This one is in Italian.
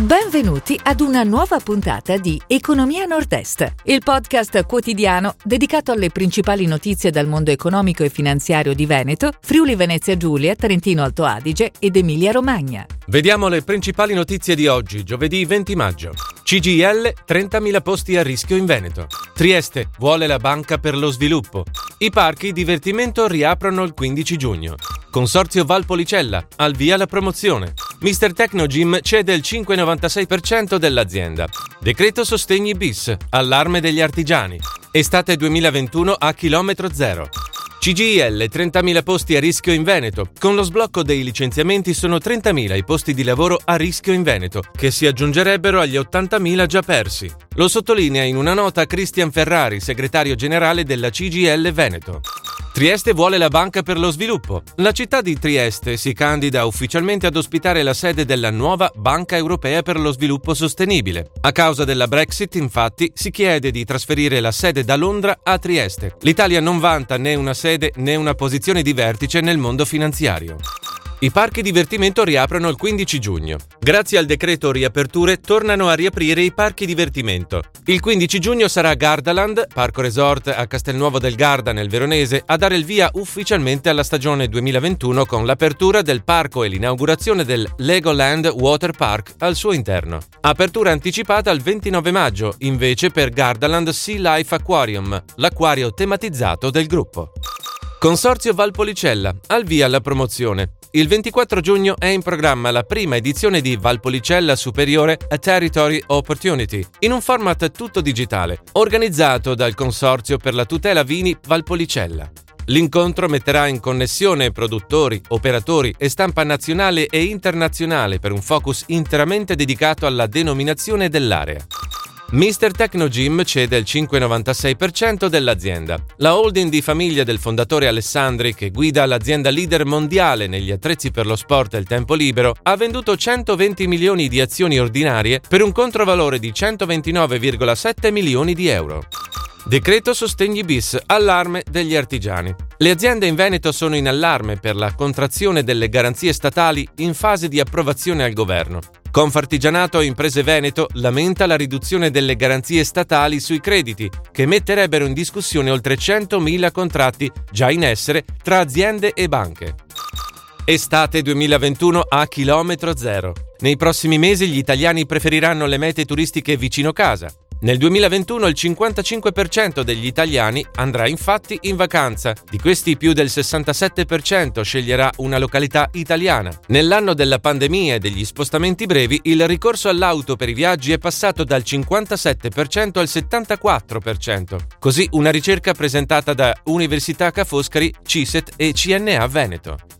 Benvenuti ad una nuova puntata di Economia Nord-Est, il podcast quotidiano dedicato alle principali notizie dal mondo economico e finanziario di Veneto, Friuli Venezia Giulia, Trentino Alto Adige ed Emilia Romagna. Vediamo le principali notizie di oggi, giovedì 20 maggio. CGL 30.000 posti a rischio in Veneto. Trieste vuole la banca per lo sviluppo. I parchi divertimento riaprono il 15 giugno. Consorzio Valpolicella, al via la promozione. Mr. Technogym cede il 5,96% dell'azienda. Decreto sostegni bis, allarme degli artigiani. Estate 2021 a chilometro zero. CGIL 30.000 posti a rischio in Veneto. Con lo sblocco dei licenziamenti sono 30.000 i posti di lavoro a rischio in Veneto, che si aggiungerebbero agli 80.000 già persi. Lo sottolinea in una nota Cristian Ferrari, segretario generale della CGL Veneto. Trieste vuole la Banca per lo Sviluppo. La città di Trieste si candida ufficialmente ad ospitare la sede della nuova Banca Europea per lo Sviluppo Sostenibile. A causa della Brexit, infatti, si chiede di trasferire la sede da Londra a Trieste. L'Italia non vanta né una sede né una posizione di vertice nel mondo finanziario. I parchi divertimento riaprono il 15 giugno. Grazie al decreto riaperture tornano a riaprire i parchi divertimento. Il 15 giugno sarà Gardaland, parco resort a Castelnuovo del Garda nel Veronese, a dare il via ufficialmente alla stagione 2021 con l'apertura del parco e l'inaugurazione del Legoland Water Park al suo interno. Apertura anticipata al 29 maggio, invece per Gardaland Sea Life Aquarium, l'acquario tematizzato del gruppo. Consorzio Valpolicella, al via alla promozione. Il 24 giugno è in programma la prima edizione di Valpolicella Superiore A Territory Opportunity, in un format tutto digitale, organizzato dal Consorzio per la tutela vini Valpolicella. L'incontro metterà in connessione produttori, operatori e stampa nazionale e internazionale per un focus interamente dedicato alla denominazione dell'area. Mr. Technogym cede il 5,96% dell'azienda. La holding di famiglia del fondatore Alessandri, che guida l'azienda leader mondiale negli attrezzi per lo sport e il tempo libero, ha venduto 120 milioni di azioni ordinarie per un controvalore di 129,7 milioni di euro. Decreto sostegni bis, allarme degli artigiani. Le aziende in Veneto sono in allarme per la contrazione delle garanzie statali in fase di approvazione al governo. Confartigianato Imprese Veneto lamenta la riduzione delle garanzie statali sui crediti, che metterebbero in discussione oltre 100.000 contratti già in essere tra aziende e banche. Estate 2021 a chilometro zero. Nei prossimi mesi gli italiani preferiranno le mete turistiche vicino casa. Nel 2021 il 55% degli italiani andrà infatti in vacanza, di questi più del 67% sceglierà una località italiana. Nell'anno della pandemia e degli spostamenti brevi il ricorso all'auto per i viaggi è passato dal 57% al 74%, così una ricerca presentata da Università Ca' Foscari, CISET e CNA Veneto.